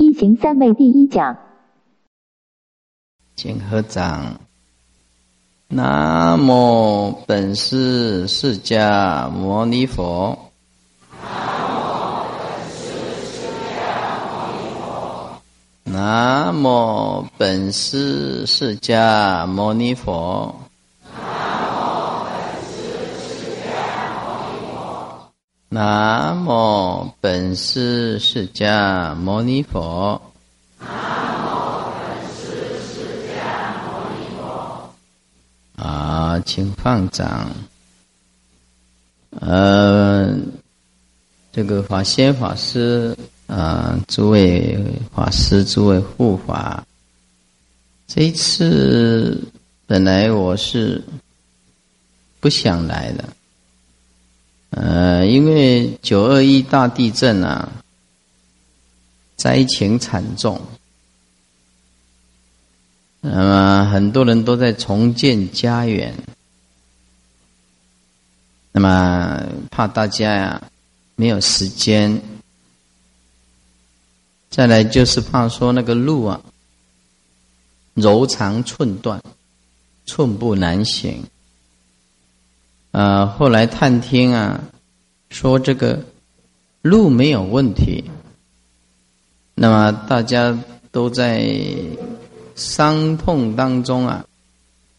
一行三昧第一讲，请合掌。南无本师释迦牟尼佛。南无本师释迦牟尼佛。南无本师释迦牟尼佛。南无本师释迦牟尼佛啊，请放掌。呃，这个法仙法师啊，诸位法师、诸位护法，这一次本来我是不想来的，呃，因为九二一大地震啊，灾情惨重。那么很多人都在重建家园，那么怕大家呀没有时间，再来就是怕说那个路啊柔肠寸断，寸步难行。啊，后来探听啊，说这个路没有问题，那么大家都在。伤痛当中啊，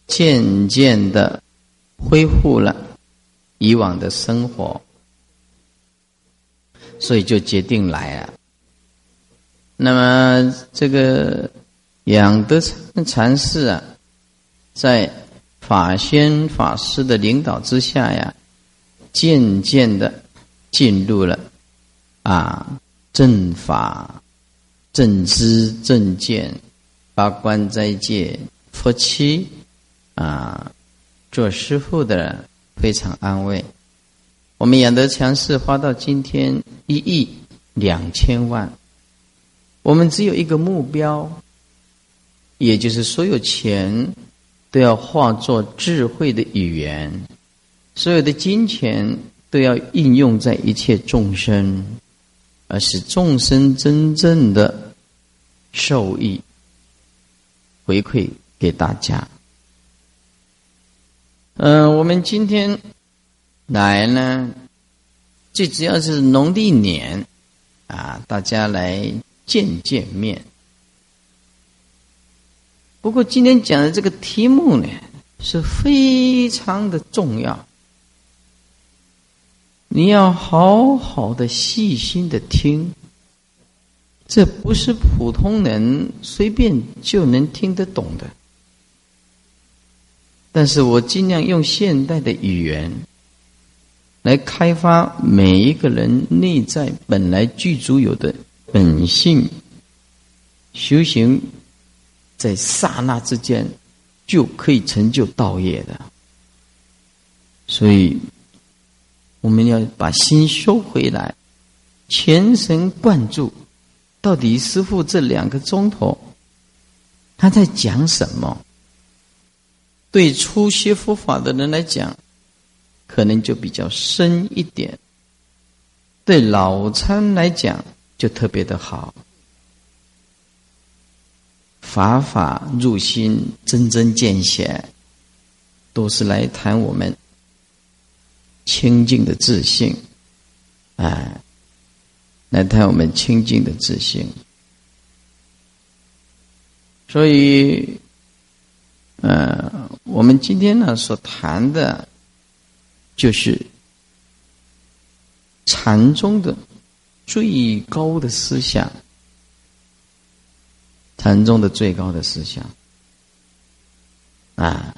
渐渐的恢复了以往的生活，所以就决定来啊。那么这个养德禅禅师啊，在法仙法师的领导之下呀，渐渐的进入了啊正法、正知、正见。八关斋戒，夫妻啊，做师傅的非常安慰。我们养德强势花到今天一亿两千万，我们只有一个目标，也就是所有钱都要化作智慧的语言，所有的金钱都要应用在一切众生，而使众生真正的受益。回馈给大家。嗯，我们今天来呢，最主要是农历年啊，大家来见见面。不过今天讲的这个题目呢，是非常的重要，你要好好的细心的听。这不是普通人随便就能听得懂的，但是我尽量用现代的语言来开发每一个人内在本来具足有的本性，修行在刹那之间就可以成就道业的，所以我们要把心收回来，全神贯注。到底师傅这两个钟头，他在讲什么？对初学佛法的人来讲，可能就比较深一点；对老参来讲，就特别的好。法法入心，真真见显，都是来谈我们清净的自信，哎。来谈我们清净的自信，所以，呃，我们今天呢所谈的，就是禅宗的最高的思想，禅宗的最高的思想，啊，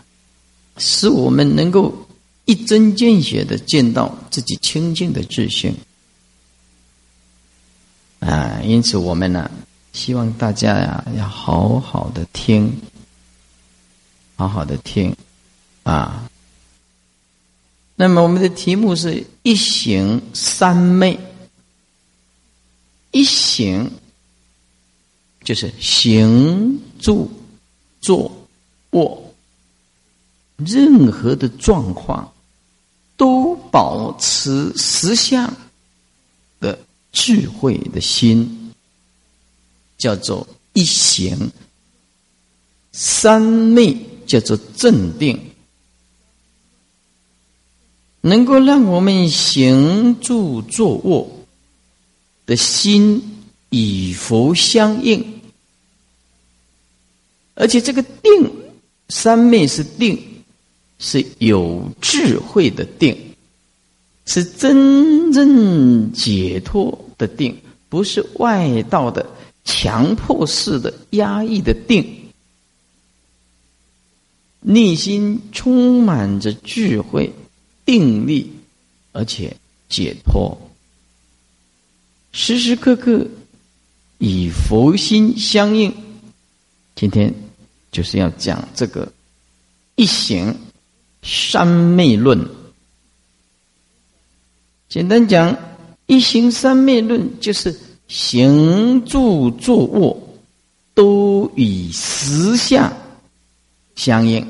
使我们能够一针见血的见到自己清净的自信。啊，因此我们呢，希望大家呀，要好好的听，好好的听，啊。那么我们的题目是一行三昧，一行就是行住坐卧，任何的状况都保持实相的。智慧的心，叫做一行，三昧叫做正定，能够让我们行住坐卧的心以佛相应，而且这个定三昧是定，是有智慧的定，是真正解脱的定，不是外道的。强迫式的压抑的定，内心充满着智慧、定力，而且解脱，时时刻刻以佛心相应。今天就是要讲这个一行三昧论。简单讲，一行三昧论就是。行住坐卧都与实相相应，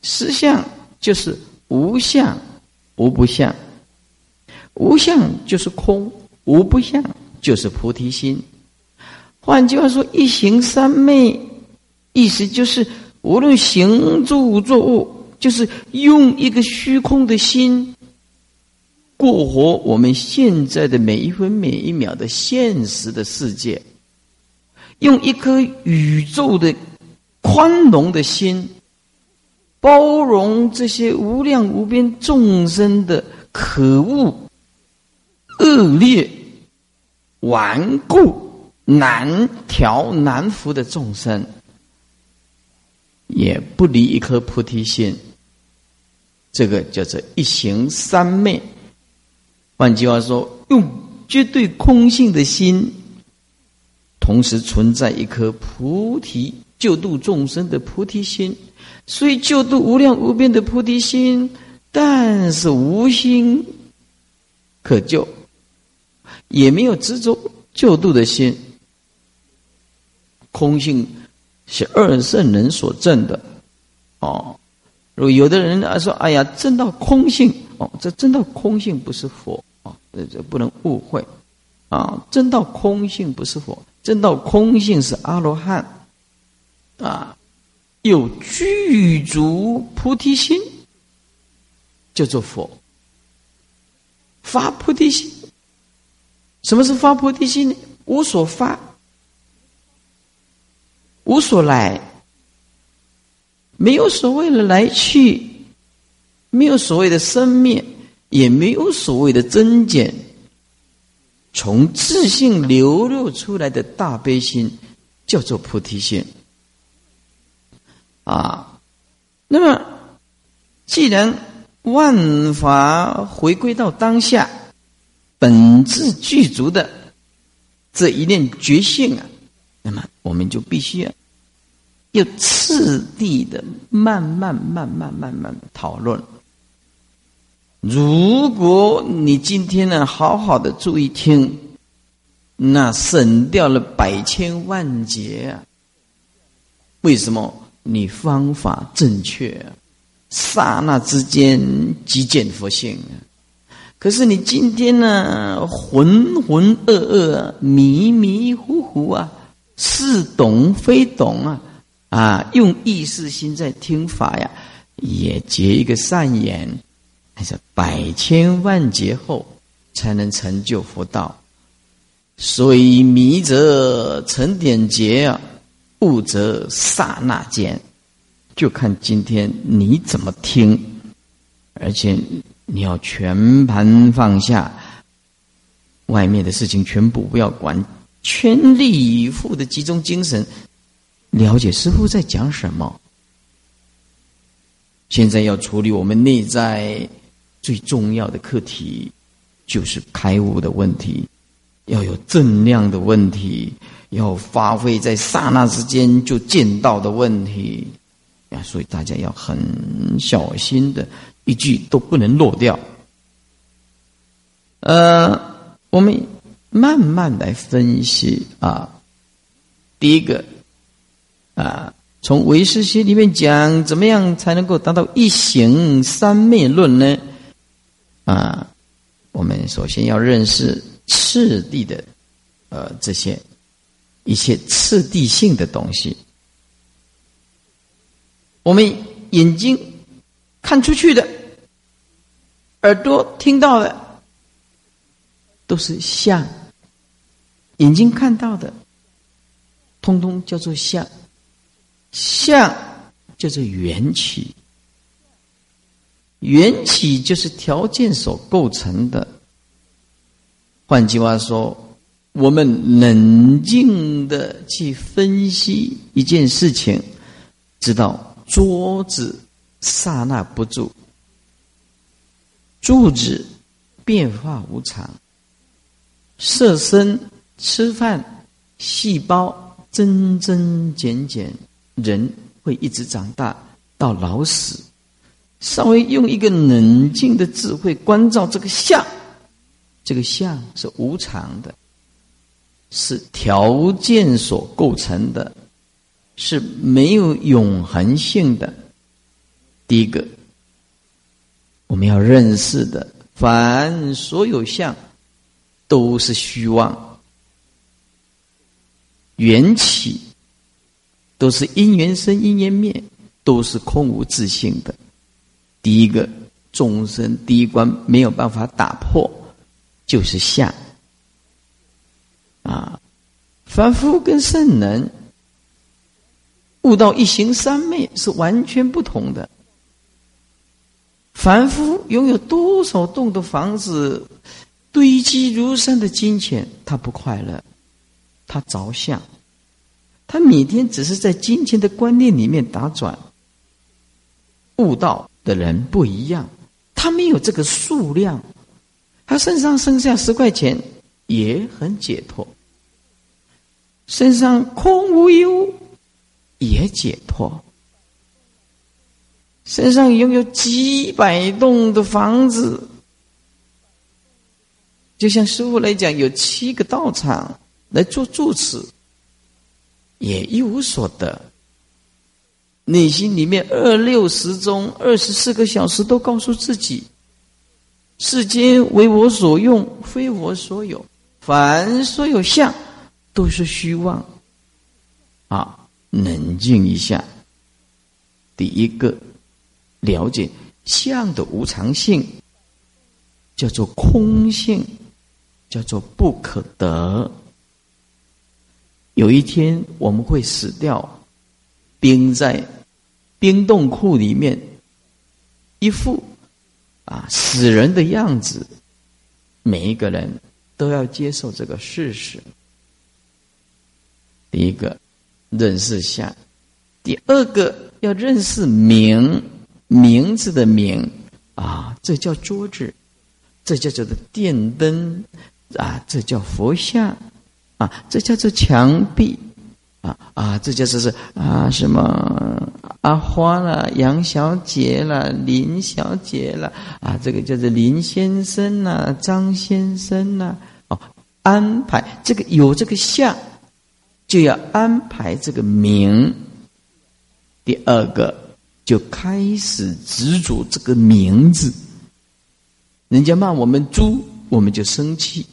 实相就是无相无不相，无相就是空，无不相就是菩提心。换句话说，一行三昧，意思就是无论行住坐卧，就是用一个虚空的心。过活我们现在的每一分每一秒的现实的世界，用一颗宇宙的宽容的心，包容这些无量无边众生的可恶、恶劣、顽固、难调难服的众生，也不离一颗菩提心。这个叫做一行三昧。换句话说，用绝对空性的心，同时存在一颗菩提救度众生的菩提心，所以救度无量无边的菩提心，但是无心可救，也没有执着救度的心。空性是二圣人所证的，哦，如果有的人啊说：“哎呀，证到空性，哦，这证到空性不是佛啊。”这这不能误会，啊！证到空性不是佛，证到空性是阿罗汉，啊，有具足菩提心，叫做佛。发菩提心，什么是发菩提心呢？无所发，无所来，没有所谓的来去，没有所谓的生灭。也没有所谓的增减，从自信流露出来的大悲心，叫做菩提心。啊，那么既然万法回归到当下本质具足的这一念觉性啊，那么我们就必须要要次第的慢慢、慢慢、慢慢讨论。如果你今天呢，好好的注意听，那省掉了百千万劫啊！为什么？你方法正确，刹那之间即见佛性啊！可是你今天呢，浑浑噩噩、迷迷糊糊啊，似懂非懂啊！啊，用意识心在听法呀，也结一个善缘。还是百千万劫后才能成就佛道，所以迷则成点劫啊，悟则刹那间，就看今天你怎么听，而且你要全盘放下，外面的事情全部不要管，全力以赴的集中精神，了解师父在讲什么。现在要处理我们内在。最重要的课题就是开悟的问题，要有正量的问题，要发挥在刹那之间就见到的问题啊！所以大家要很小心的，一句都不能落掉。呃，我们慢慢来分析啊。第一个啊，从唯识学里面讲，怎么样才能够达到一行三昧论呢？啊，我们首先要认识次第的，呃，这些一些次第性的东西。我们眼睛看出去的，耳朵听到的，都是相。眼睛看到的，通通叫做相。相叫做缘起，缘起就是条件所构成的。换句话说，我们冷静的去分析一件事情，知道桌子刹那不住，柱子变化无常，色身吃饭，细胞增增减减，人会一直长大到老死。稍微用一个冷静的智慧关照这个相。这个相是无常的，是条件所构成的，是没有永恒性的。第一个，我们要认识的，凡所有相都是虚妄，缘起都是因缘生，因缘灭，都是空无自性的。第一个众生第一关没有办法打破。就是相啊，凡夫跟圣人悟到一行三昧是完全不同的。凡夫拥有多少栋的房子，堆积如山的金钱，他不快乐，他着相，他每天只是在金钱的观念里面打转。悟道的人不一样，他没有这个数量。他身上剩下十块钱也很解脱，身上空无一物也解脱，身上拥有几百栋的房子，就像师傅来讲，有七个道场来做住持，也一无所得，内心里面二六时中二十四个小时都告诉自己。世间为我所用，非我所有。凡所有相，都是虚妄。啊，冷静一下。第一个，了解相的无常性，叫做空性，叫做不可得。有一天我们会死掉，冰在冰冻库里面，一副。啊，死人的样子，每一个人都要接受这个事实。第一个认识相，第二个要认识名，名字的名啊，这叫桌子，这叫做的电灯啊，这叫佛像啊，这叫做墙壁。啊啊，这叫做是啊什么阿花了、杨小姐了、林小姐了啊，这个叫做林先生呐、张先生呐。哦，安排这个有这个相，就要安排这个名。第二个就开始执着这个名字。人家骂我们猪，我们就生气；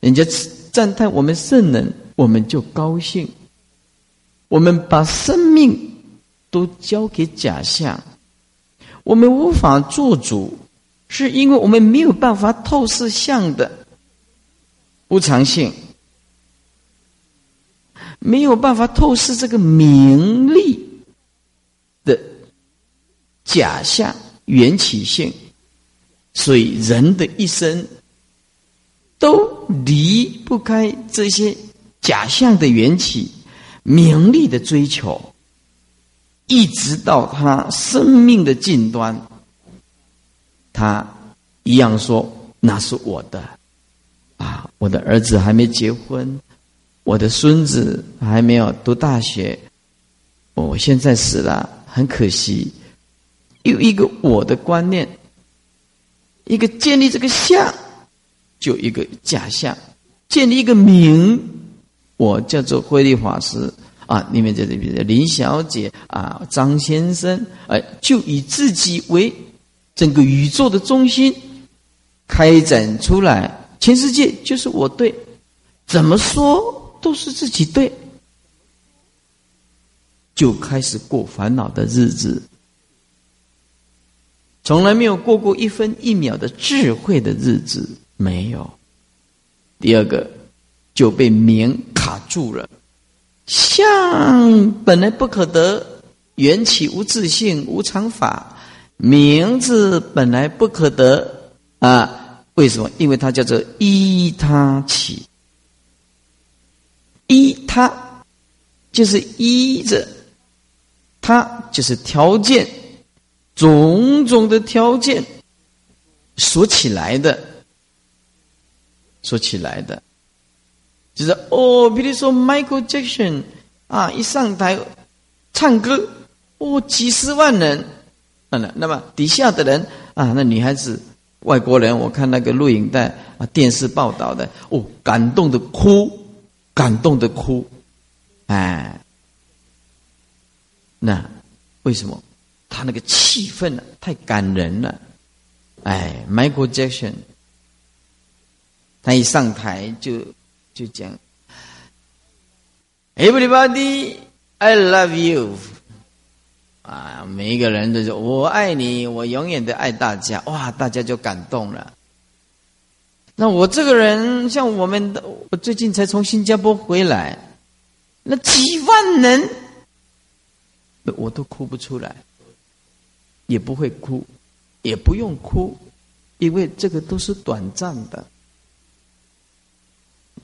人家赞叹我们圣人，我们就高兴。我们把生命都交给假象，我们无法做主，是因为我们没有办法透视相的。无常性，没有办法透视这个名利。假象缘起性，所以人的一生都离不开这些假象的缘起。名利的追求，一直到他生命的尽端，他一样说：“那是我的，啊，我的儿子还没结婚，我的孙子还没有读大学，我现在死了，很可惜。”有一个我的观念，一个建立这个相，就一个假象，建立一个名。我叫做慧律法师啊，里面这里比如林小姐啊，张先生，哎，就以自己为整个宇宙的中心开展出来，全世界就是我对，怎么说都是自己对，就开始过烦恼的日子，从来没有过过一分一秒的智慧的日子，没有。第二个就被名卡住了，相本来不可得，缘起无自性，无常法，名字本来不可得啊？为什么？因为它叫做依他起，依他就是依着。它就是条件，种种的条件所起来的，所起来的，就是哦，比如说 Michael Jackson 啊，一上台唱歌，哦，几十万人，啊，那那么底下的人啊，那女孩子、外国人，我看那个录影带啊，电视报道的，哦，感动的哭，感动的哭，哎。那为什么？他那个气氛呢？太感人了！哎，Michael Jackson，他一上台就就讲：“Everybody, I love you。”啊，每一个人都说：“我爱你，我永远的爱大家。”哇，大家就感动了。那我这个人，像我们，我最近才从新加坡回来，那几万人。我都哭不出来，也不会哭，也不用哭，因为这个都是短暂的，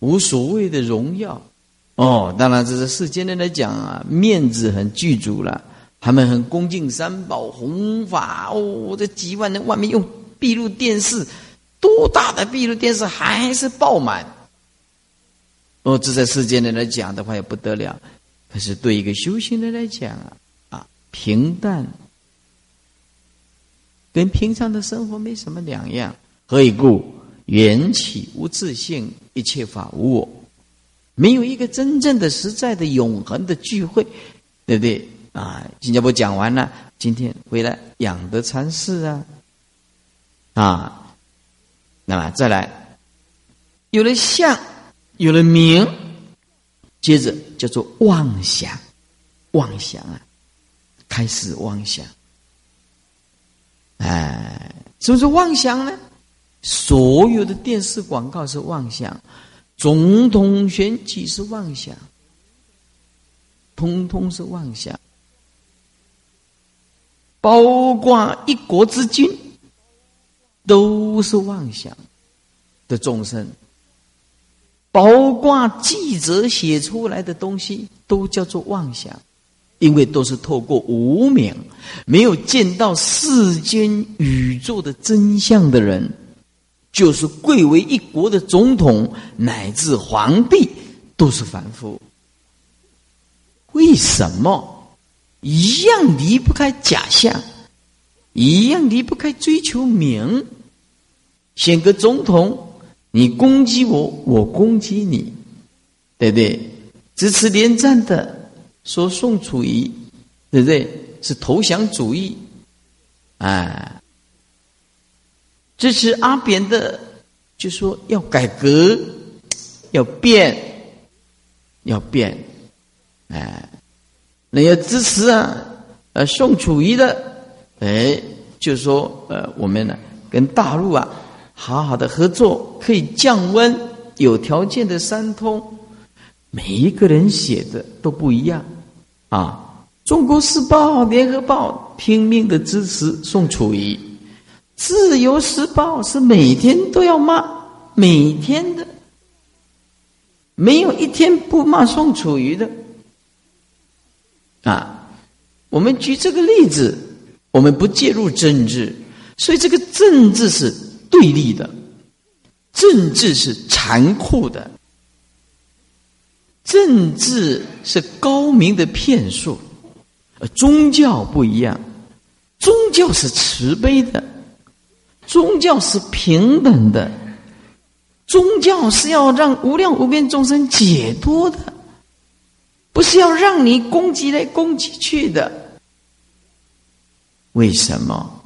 无所谓的荣耀。哦，当然这是世间人来讲啊，面子很具足了，他们很恭敬三宝、弘法。哦，这几万人外面用闭路电视，多大的闭路电视还是爆满。哦，这在世间人来讲的话也不得了，可是对一个修行人来讲啊。平淡，跟平常的生活没什么两样。何以故？缘起无自性，一切法无我，没有一个真正的、实在的、永恒的聚会，对不对？啊，新加坡讲完了，今天回来养德禅师啊，啊，那么再来，有了相，有了名，接着叫做妄想，妄想啊。开始妄想，哎，什么是妄想呢？所有的电视广告是妄想，总统选举是妄想，通通是妄想，包括一国之君都是妄想的众生，包括记者写出来的东西都叫做妄想。因为都是透过无名，没有见到世间宇宙的真相的人，就是贵为一国的总统乃至皇帝，都是凡夫。为什么一样离不开假象，一样离不开追求名？选个总统，你攻击我，我攻击你，对不对？支持连战的。说宋楚瑜，对不对？是投降主义，啊，支持阿扁的，就说要改革，要变，要变，哎，那要支持啊，呃，宋楚瑜的，哎，就说呃，我们呢跟大陆啊好好的合作，可以降温，有条件的三通。每一个人写的都不一样，啊，《中国时报》《联合报》拼命的支持宋楚瑜，《自由时报》是每天都要骂，每天的，没有一天不骂宋楚瑜的。啊，我们举这个例子，我们不介入政治，所以这个政治是对立的，政治是残酷的。政治是高明的骗术，而宗教不一样，宗教是慈悲的，宗教是平等的，宗教是要让无量无边众生解脱的，不是要让你攻击来攻击去的。为什么？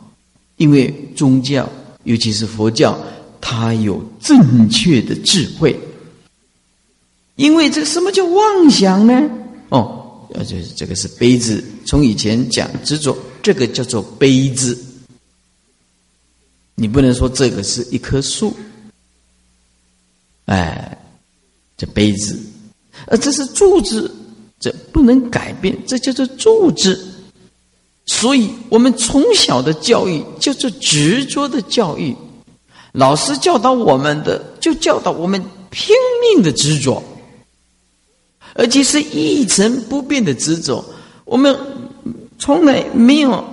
因为宗教，尤其是佛教，它有正确的智慧。因为这个什么叫妄想呢？哦，呃，就是这个是悲字。从以前讲执着，这个叫做悲字。你不能说这个是一棵树，哎，这悲字，而这是柱字，这不能改变，这叫做柱字。所以我们从小的教育叫做执着的教育，老师教导我们的就教导我们拼命的执着，而且是一成不变的执着。我们从来没有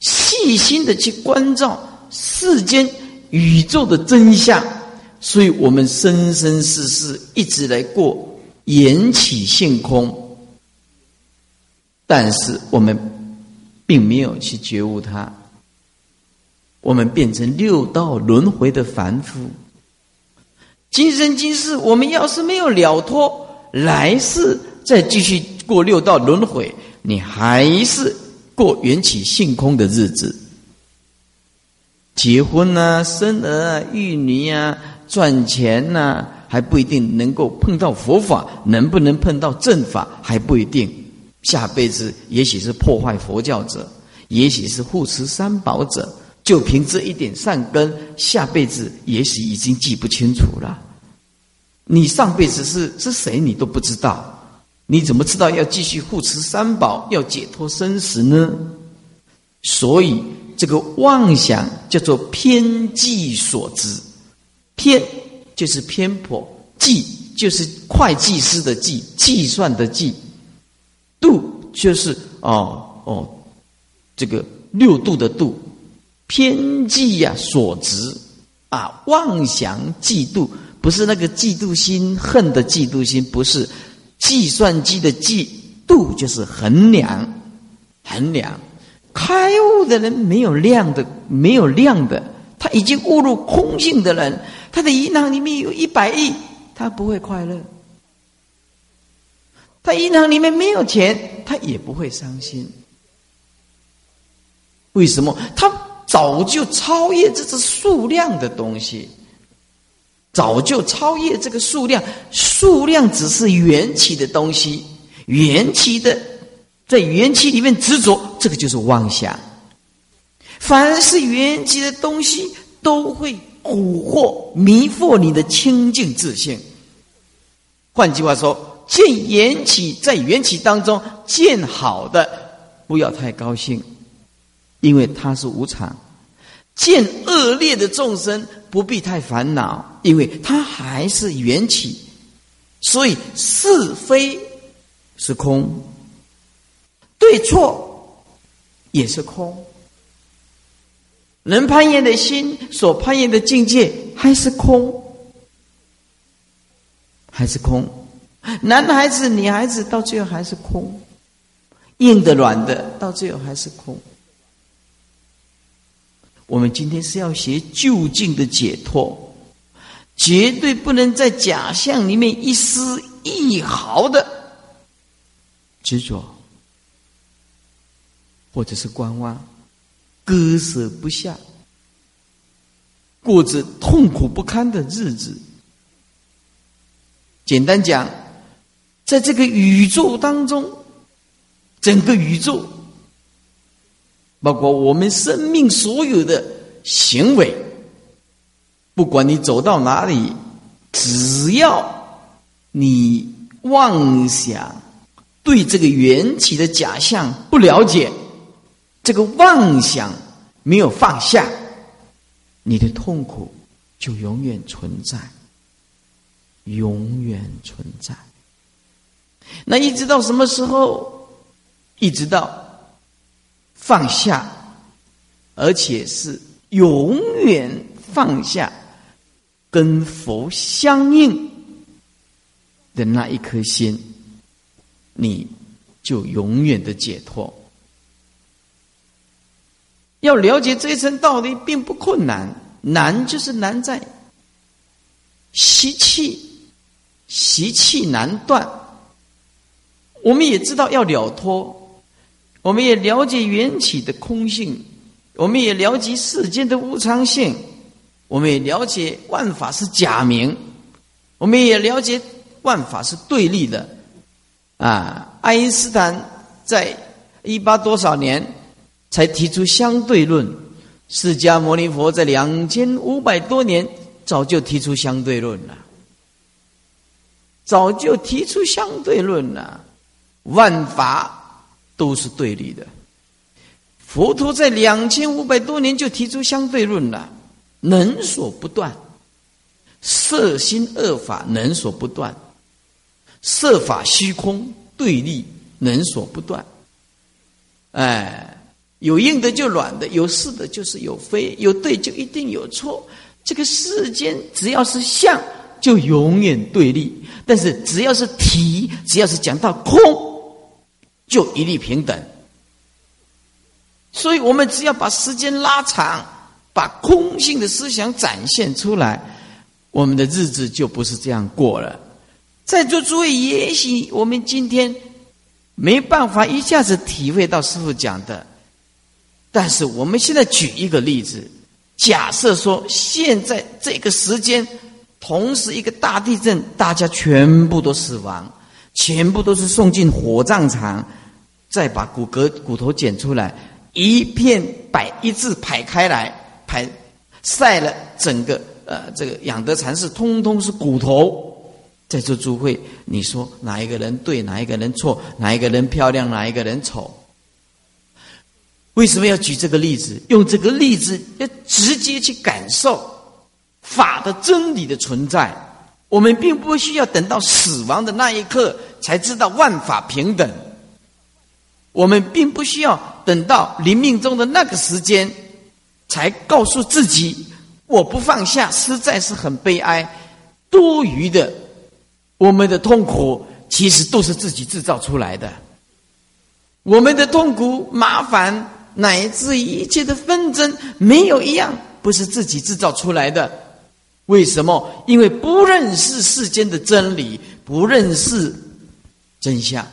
细心的去关照世间宇宙的真相，所以我们生生世世一直来过缘起性空，但是我们。并没有去觉悟它，我们变成六道轮回的凡夫。今生今世，我们要是没有了脱，来世再继续过六道轮回，你还是过缘起性空的日子。结婚啊，生儿啊，育女啊，赚钱呐，还不一定能够碰到佛法，能不能碰到正法还不一定。下辈子也许是破坏佛教者，也许是护持三宝者，就凭这一点善根，下辈子也许已经记不清楚了。你上辈子是是谁，你都不知道，你怎么知道要继续护持三宝，要解脱生死呢？所以这个妄想叫做偏计所致，偏就是偏颇，计就是会计师的计，计算的计。度就是哦哦，这个六度的度，偏计呀所执啊，妄想嫉妒，不是那个嫉妒心、恨的嫉妒心，不是计算机的计度，就是衡量衡量。开悟的人没有量的，没有量的，他已经悟入空性的人，他的银行里面有一百亿，他不会快乐。他银行里面没有钱，他也不会伤心。为什么？他早就超越这只数量的东西，早就超越这个数量。数量只是缘起的东西，缘起的在缘起里面执着，这个就是妄想。凡是缘起的东西，都会蛊惑、迷惑你的清净自信。换句话说。见缘起，在缘起当中见好的，不要太高兴，因为它是无常；见恶劣的众生，不必太烦恼，因为它还是缘起。所以是非是空，对错也是空。能攀岩的心，所攀岩的境界还是空，还是空。男孩子、女孩子到最后还是空，硬的、软的，到最后还是空。我们今天是要学就近的解脱，绝对不能在假象里面一丝一毫的执着，或者是观望、割舍不下，过着痛苦不堪的日子。简单讲。在这个宇宙当中，整个宇宙，包括我们生命所有的行为，不管你走到哪里，只要你妄想对这个缘起的假象不了解，这个妄想没有放下，你的痛苦就永远存在，永远存在。那一直到什么时候？一直到放下，而且是永远放下，跟佛相应的那一颗心，你就永远的解脱。要了解这一层道理，并不困难，难就是难在习气，习气难断。我们也知道要了脱，我们也了解缘起的空性，我们也了解世间的无常性，我们也了解万法是假名，我们也了解万法是对立的，啊，爱因斯坦在一八多少年才提出相对论，释迦牟尼佛在两千五百多年早就提出相对论了，早就提出相对论了，万法都是对立的。佛陀在两千五百多年就提出相对论了，能所不断，色心二法能所不断，色法虚空对立。能所不断，哎，有硬的就软的，有是的就是有非，有对就一定有错。这个世间只要是相，就永远对立；但是只要是体，只要是讲到空，就一律平等。所以我们只要把时间拉长，把空性的思想展现出来，我们的日子就不是这样过了。在座诸位，也许我们今天。没办法一下子体会到师傅讲的，但是我们现在举一个例子，假设说现在这个时间，同时一个大地震，大家全部都死亡，全部都是送进火葬场，再把骨骼骨头捡出来，一片摆一字排开来，还晒了整个呃这个养德禅寺，通通是骨头。在座诸会，你说哪一个人对，哪一个人错，哪一个人漂亮，哪一个人丑？为什么要举这个例子？用这个例子要直接去感受法的真理的存在。我们并不需要等到死亡的那一刻才知道万法平等。我们并不需要等到临命中的那个时间才告诉自己我不放下，实在是很悲哀，多余的。我们的痛苦其实都是自己制造出来的。我们的痛苦、麻烦乃至一切的纷争，没有一样不是自己制造出来的。为什么？因为不认识世间的真理，不认识真相。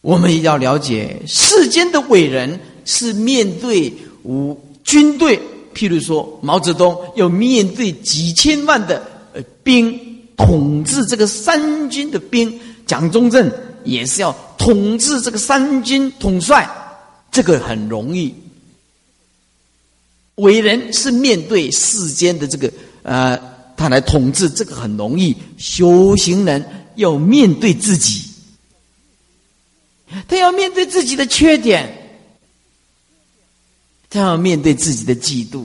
我们也要了解，世间的伟人是面对无军队，譬如说毛泽东要面对几千万的呃兵。统治这个三军的兵，蒋中正也是要统治这个三军统帅，这个很容易。伟人是面对世间的这个呃，他来统治，这个很容易。修行人要面对自己，他要面对自己的缺点，他要面对自己的嫉妒，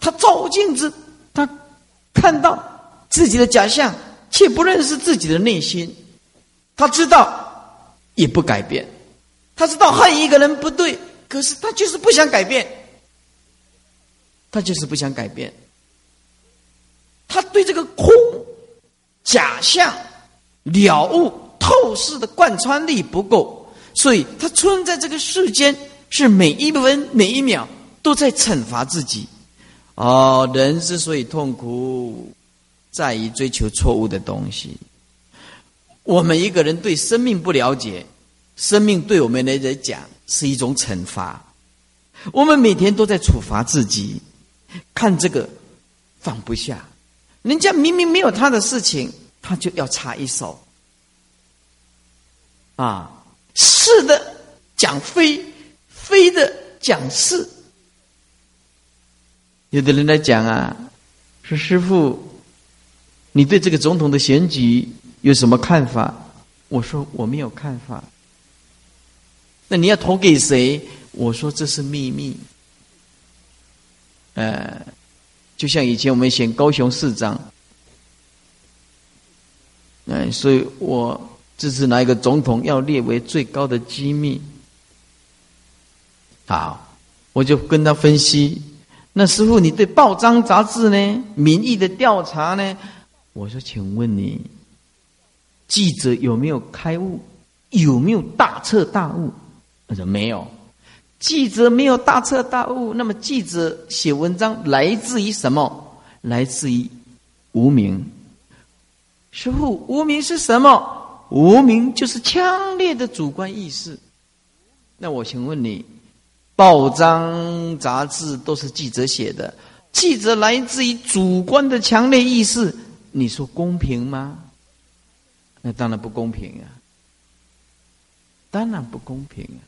他照镜子，他看到。自己的假象，却不认识自己的内心。他知道，也不改变。他知道恨一个人不对，可是他就是不想改变。他就是不想改变。他对这个空、假象、了悟、透视的贯穿力不够，所以他存在这个世间，是每一分每一秒都在惩罚自己。哦，人之所以痛苦。在于追求错误的东西。我们一个人对生命不了解，生命对我们来讲是一种惩罚。我们每天都在处罚自己，看这个放不下，人家明明没有他的事情，他就要插一手。啊，是的讲非，非的讲是。有的人来讲啊，说师傅。你对这个总统的选举有什么看法？我说我没有看法。那你要投给谁？我说这是秘密。呃，就像以前我们选高雄市长，嗯，所以我支持哪一个总统要列为最高的机密。好，我就跟他分析。那师傅，你对报章杂志呢？民意的调查呢？我说，请问你，记者有没有开悟？有没有大彻大悟？他说没有。记者没有大彻大悟，那么记者写文章来自于什么？来自于无名。师傅，无名是什么？无名就是强烈的主观意识。那我请问你，报章杂志都是记者写的，记者来自于主观的强烈意识。你说公平吗？那当然不公平啊！当然不公平啊。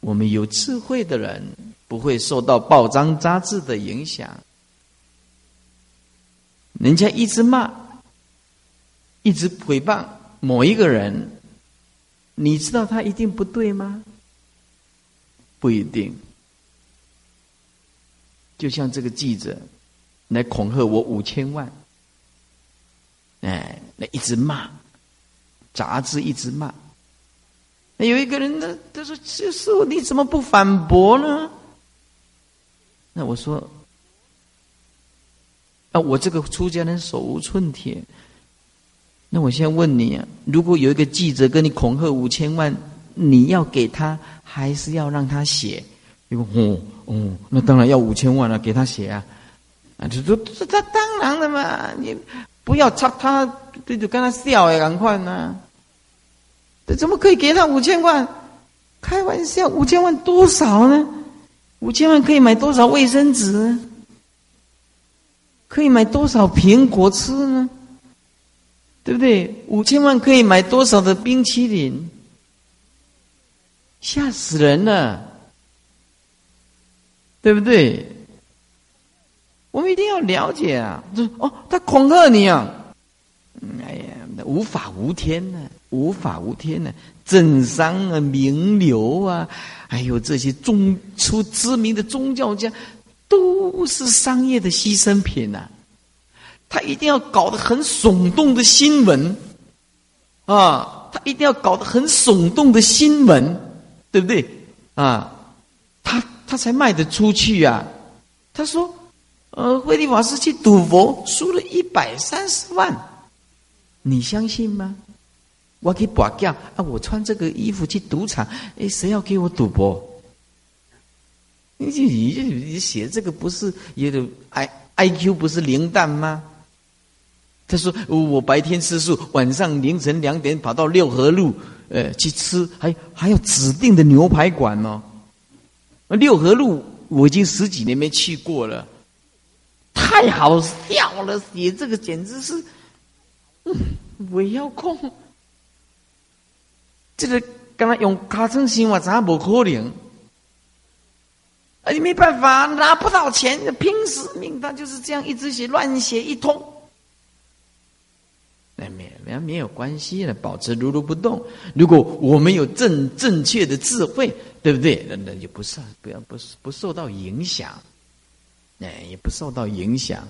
我们有智慧的人不会受到报章杂志的影响，人家一直骂，一直诽谤某一个人，你知道他一定不对吗？不一定。就像这个记者来恐吓我五千万，哎，那一直骂，杂志一直骂。那有一个人呢，他说：“师傅，你怎么不反驳呢？”那我说：“啊，我这个出家人手无寸铁。那我现在问你啊，如果有一个记者跟你恐吓五千万，你要给他，还是要让他写？因为哦哦，那当然要五千万了，给他写啊！啊，就说这他当然了嘛，你不要插他，这就跟他笑哎，赶快呢。”这怎么可以给他五千万？开玩笑，五千万多少呢？五千万可以买多少卫生纸？可以买多少苹果吃呢？对不对？五千万可以买多少的冰淇淋？吓死人了，对不对？我们一定要了解啊！就哦，他恐吓你啊！哎呀，无法无天呢。无法无天呢，政商啊，名流啊，还有这些宗出知名的宗教家，都是商业的牺牲品呐。他一定要搞得很耸动的新闻啊，他一定要搞得很耸动的新闻，对不对啊？他他才卖得出去呀。他说，呃，慧利法师去赌博输了一百三十万，你相信吗？我给拔掉啊！我穿这个衣服去赌场，哎，谁要给我赌博？你你你写这个不是也有 I I Q 不是零蛋吗？他说我白天吃素，晚上凌晨两点跑到六合路，呃，去吃，还还有指定的牛排馆哦。六合路我已经十几年没去过了，太好笑了！写这个简直是，嗯，我要控。这个跟他用卡成生活，咋不可能？哎，没办法，拿不到钱，拼死命，他就是这样一直写，乱写一通。那没没没有关系的，保持如如不动。如果我们有正正确的智慧，对不对？那那就不受不要不不受到影响，哎，也不受到影响。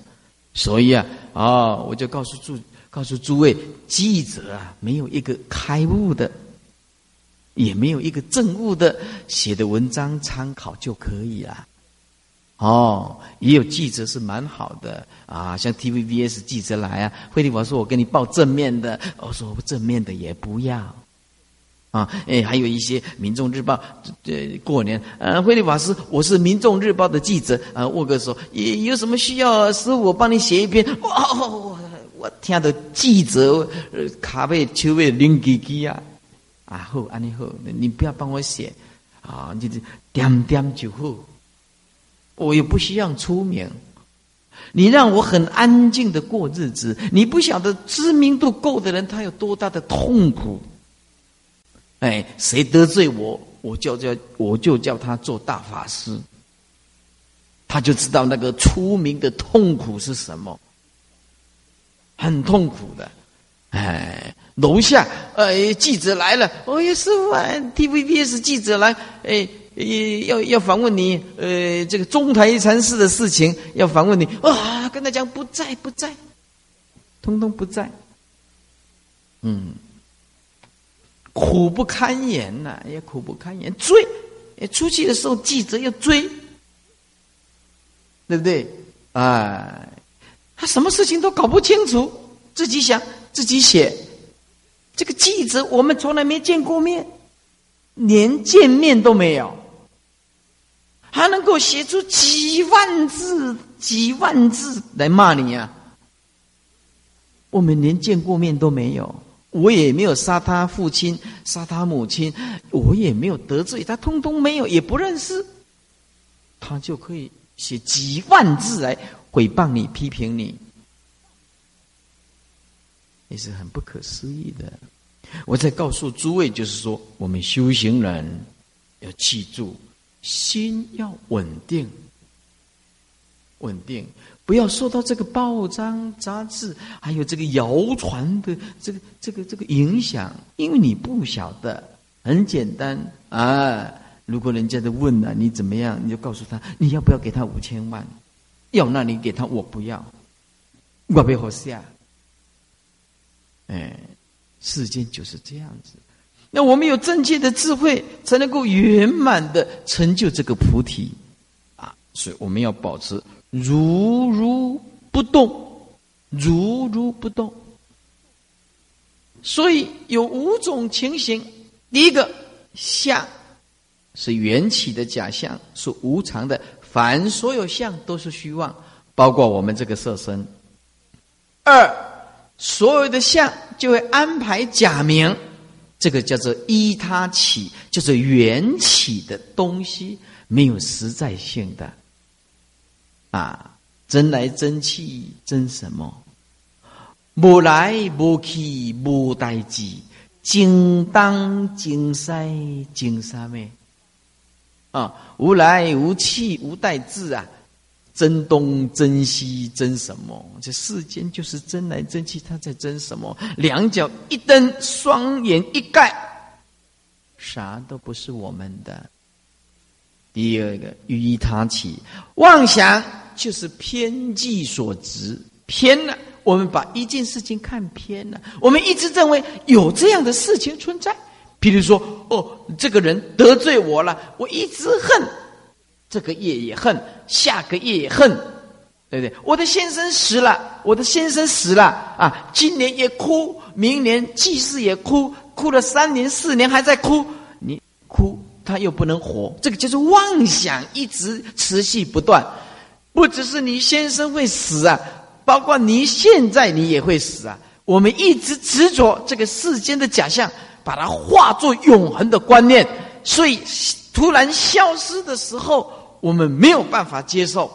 所以啊，啊，我就告诉诸告诉诸位记者啊，没有一个开悟的。也没有一个正悟的写的文章参考就可以了。哦，也有记者是蛮好的啊，像 TVBS 记者来啊，惠利法说：“我给你报正面的。”我说：“正面的也不要。”啊，哎，还有一些《民众日报》这呃，过年，呃，惠利法师，我是《民众日报》的记者啊，握个手，有有什么需要，师傅我帮你写一篇。哇，我我听到记者卡背手背拎机机啊。啊好，安尼好，你不要帮我写，啊，就是点点就好。我也不希望出名，你让我很安静的过日子。你不晓得知名度够的人，他有多大的痛苦。哎，谁得罪我，我就叫我就叫他做大法师，他就知道那个出名的痛苦是什么，很痛苦的。哎，楼下，呃，记者来了。哦呀，师傅，TVBS 记者来，哎，要要访问你，呃，这个中台禅师的事情要访问你。啊，跟他讲不在，不在，通通不在。嗯，苦不堪言呐，也苦不堪言。追，出去的时候记者要追，对不对？哎，他什么事情都搞不清楚，自己想。自己写，这个记者我们从来没见过面，连见面都没有，还能够写出几万字、几万字来骂你呀？我们连见过面都没有，我也没有杀他父亲、杀他母亲，我也没有得罪他，通通没有，也不认识，他就可以写几万字来诽谤你、批评你。也是很不可思议的，我在告诉诸位，就是说，我们修行人要记住，心要稳定，稳定，不要受到这个报章杂志还有这个谣传的这个这个这个影响，因为你不晓得，很简单啊。如果人家在问了你怎么样，你就告诉他，你要不要给他五千万？要那你给他，我不要，我不要下。哎，世间就是这样子。那我们有正确的智慧，才能够圆满的成就这个菩提啊！所以我们要保持如如不动，如如不动。所以有五种情形：第一个相是缘起的假象，是无常的。凡所有相都是虚妄，包括我们这个色身。二，所有的相就会安排假名，这个叫做依他起，就是缘起的东西，没有实在性的。啊，真来真去，真什么？无来无去，无代际，精当精塞精啥咩？啊，无来无去无待字啊，真东真西真什么？这世间就是真来真去，他在争什么？两脚一蹬，双眼一盖，啥都不是我们的。第二个依他起，妄想就是偏计所执，偏了。我们把一件事情看偏了，我们一直认为有这样的事情存在。比如说，哦，这个人得罪我了，我一直恨，这个夜也恨，下个夜也恨，对不对？我的先生死了，我的先生死了啊！今年也哭，明年祭祀也哭，哭了三年四年还在哭，你哭他又不能活，这个就是妄想一直持续不断。不只是你先生会死啊，包括你现在你也会死啊！我们一直执着这个世间的假象。把它化作永恒的观念，所以突然消失的时候，我们没有办法接受，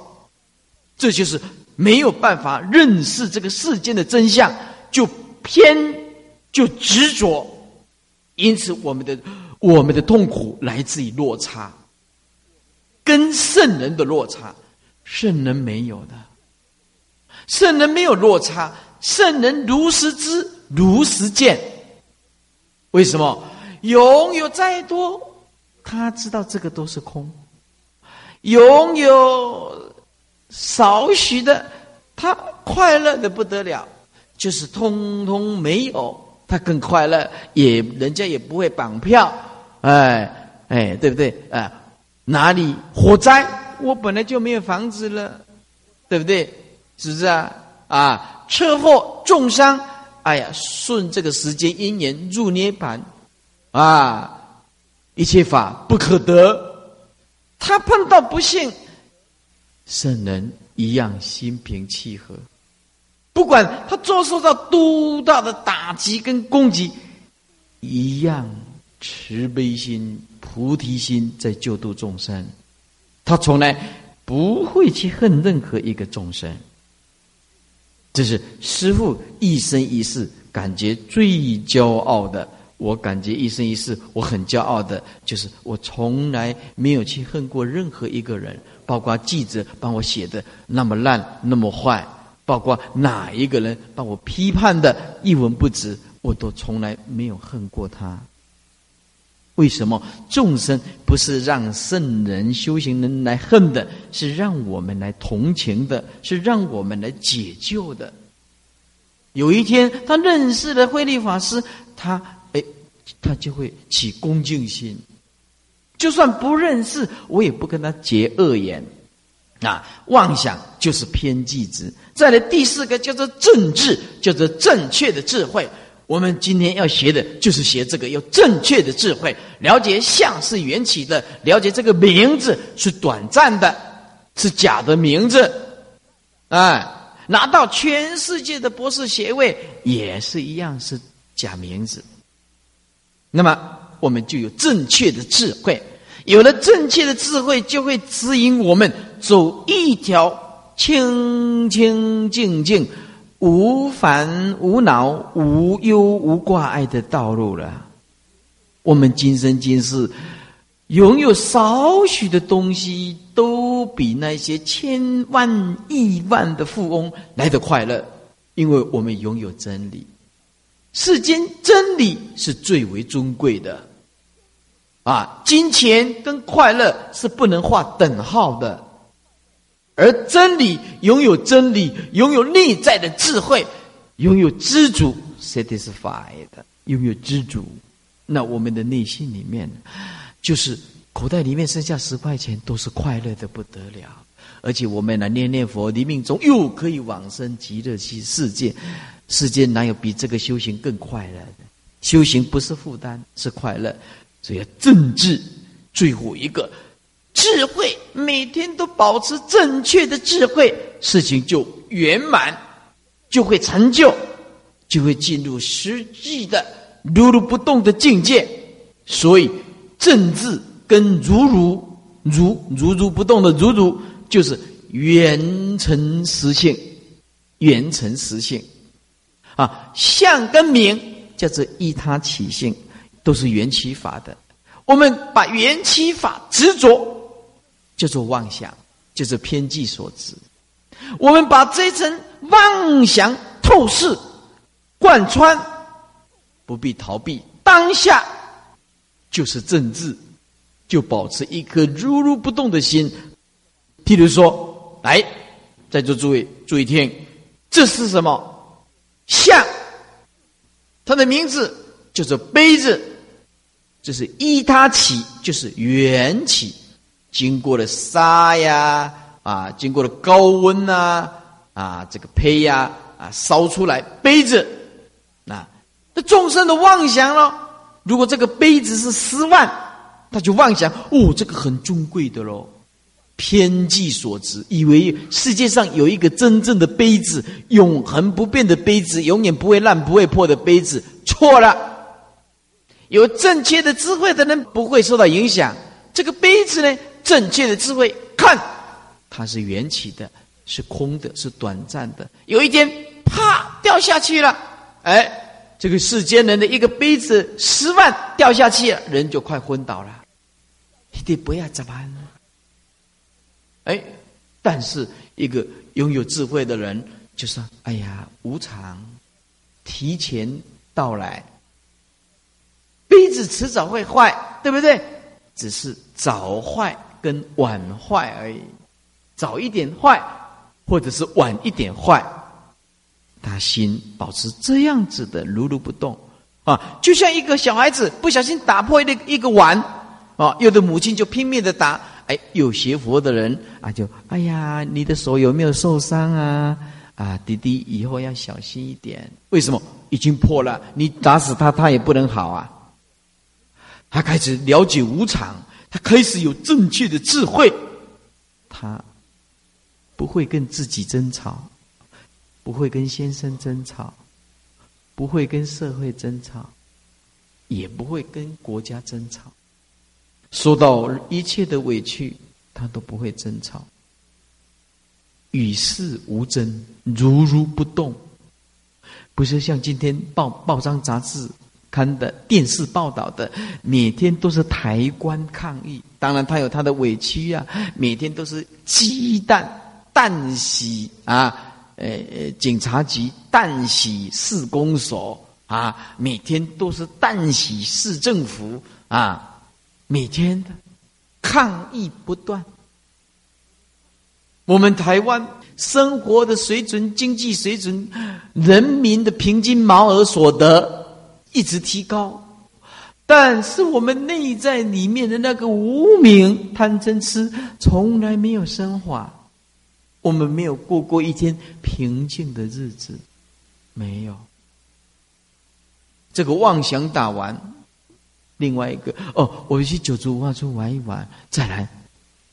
这就是没有办法认识这个世间的真相，就偏就执着，因此我们的我们的痛苦来自于落差，跟圣人的落差，圣人没有的，圣人没有落差，圣人如实知，如实见。为什么？拥有再多，他知道这个都是空；拥有少许的，他快乐的不得了，就是通通没有，他更快乐，也人家也不会绑票，哎哎，对不对？啊，哪里火灾，我本来就没有房子了，对不对？是不是啊？啊，车祸重伤。哎呀，顺这个时间因缘入涅盘，啊，一切法不可得。他碰到不幸，圣人一样心平气和，不管他遭受到多大的打击跟攻击，一样慈悲心、菩提心在救度众生。他从来不会去恨任何一个众生。这是师父一生一世感觉最骄傲的。我感觉一生一世我很骄傲的，就是我从来没有去恨过任何一个人，包括记者帮我写的那么烂、那么坏，包括哪一个人把我批判的一文不值，我都从来没有恨过他。为什么众生不是让圣人修行人来恨的，是让我们来同情的，是让我们来解救的？有一天，他认识了慧律法师，他，他就会起恭敬心。就算不认识，我也不跟他结恶缘。啊，妄想就是偏激之。再来第四个叫做正智，叫做正确的智慧。我们今天要学的就是学这个，要正确的智慧，了解相是缘起的，了解这个名字是短暂的，是假的名字，哎，拿到全世界的博士学位也是一样是假名字。那么我们就有正确的智慧，有了正确的智慧，就会指引我们走一条清清净净。无烦无恼、无忧无挂碍的道路了。我们今生今世拥有少许的东西，都比那些千万亿万的富翁来得快乐，因为我们拥有真理。世间真理是最为尊贵的，啊，金钱跟快乐是不能画等号的，而真理拥有真理，拥有内在的智慧，拥有知足，satisfied，拥有知足，那我们的内心里面，就是口袋里面剩下十块钱，都是快乐的不得了，而且我们来念念佛，临命中又可以往生极乐世世界。世间哪有比这个修行更快乐的？修行不是负担，是快乐。所以要正治，最后一个智慧，每天都保持正确的智慧，事情就圆满，就会成就，就会进入实际的如如不动的境界。所以正治跟如如如如如不动的如如，就是圆成实性，圆成实性。啊，相跟名叫做依他起性，都是缘起法的。我们把缘起法执着，叫做妄想，就是偏见所致。我们把这层妄想透视、贯穿，不必逃避，当下就是正治，就保持一颗如如不动的心。譬如说，来，在座诸位注意听，这是什么？相，它的名字就是杯子，就是依它起，就是缘起，经过了沙呀，啊，经过了高温呐，啊，这个胚呀，啊，烧出来杯子，那那众生的妄想了，如果这个杯子是十万，他就妄想，哦，这个很尊贵的喽。偏计所执，以为世界上有一个真正的杯子，永恒不变的杯子，永远不会烂、不会破的杯子，错了。有正确的智慧的人不会受到影响。这个杯子呢，正确的智慧看，它是缘起的，是空的，是短暂的。有一天，啪掉下去了，哎，这个世间人的一个杯子十万掉下去了，人就快昏倒了。一定不要怎么？哎，但是一个拥有智慧的人，就说：“哎呀，无常，提前到来，杯子迟早会坏，对不对？只是早坏跟晚坏而已，早一点坏，或者是晚一点坏，他心保持这样子的如如不动啊，就像一个小孩子不小心打破一一个碗啊，有的母亲就拼命的打。”哎，有学佛的人啊，就哎呀，你的手有没有受伤啊？啊，弟弟以后要小心一点。为什么？已经破了，你打死他，他也不能好啊。他开始了解无常，他开始有正确的智慧，他不会跟自己争吵，不会跟先生争吵，不会跟社会争吵，也不会跟国家争吵。受到一切的委屈，他都不会争吵，与世无争，如如不动。不是像今天报报章杂志刊的、电视报道的，每天都是抬棺抗议。当然，他有他的委屈啊，每天都是鸡蛋蛋洗啊，呃呃，警察局蛋洗市公所啊，每天都是蛋洗市政府啊。每天的抗议不断，我们台湾生活的水准、经济水准、人民的平均毛额所得一直提高，但是我们内在里面的那个无名贪嗔痴从来没有升华，我们没有过过一天平静的日子，没有这个妄想打完。另外一个哦，我去九族文化村玩一玩，再来。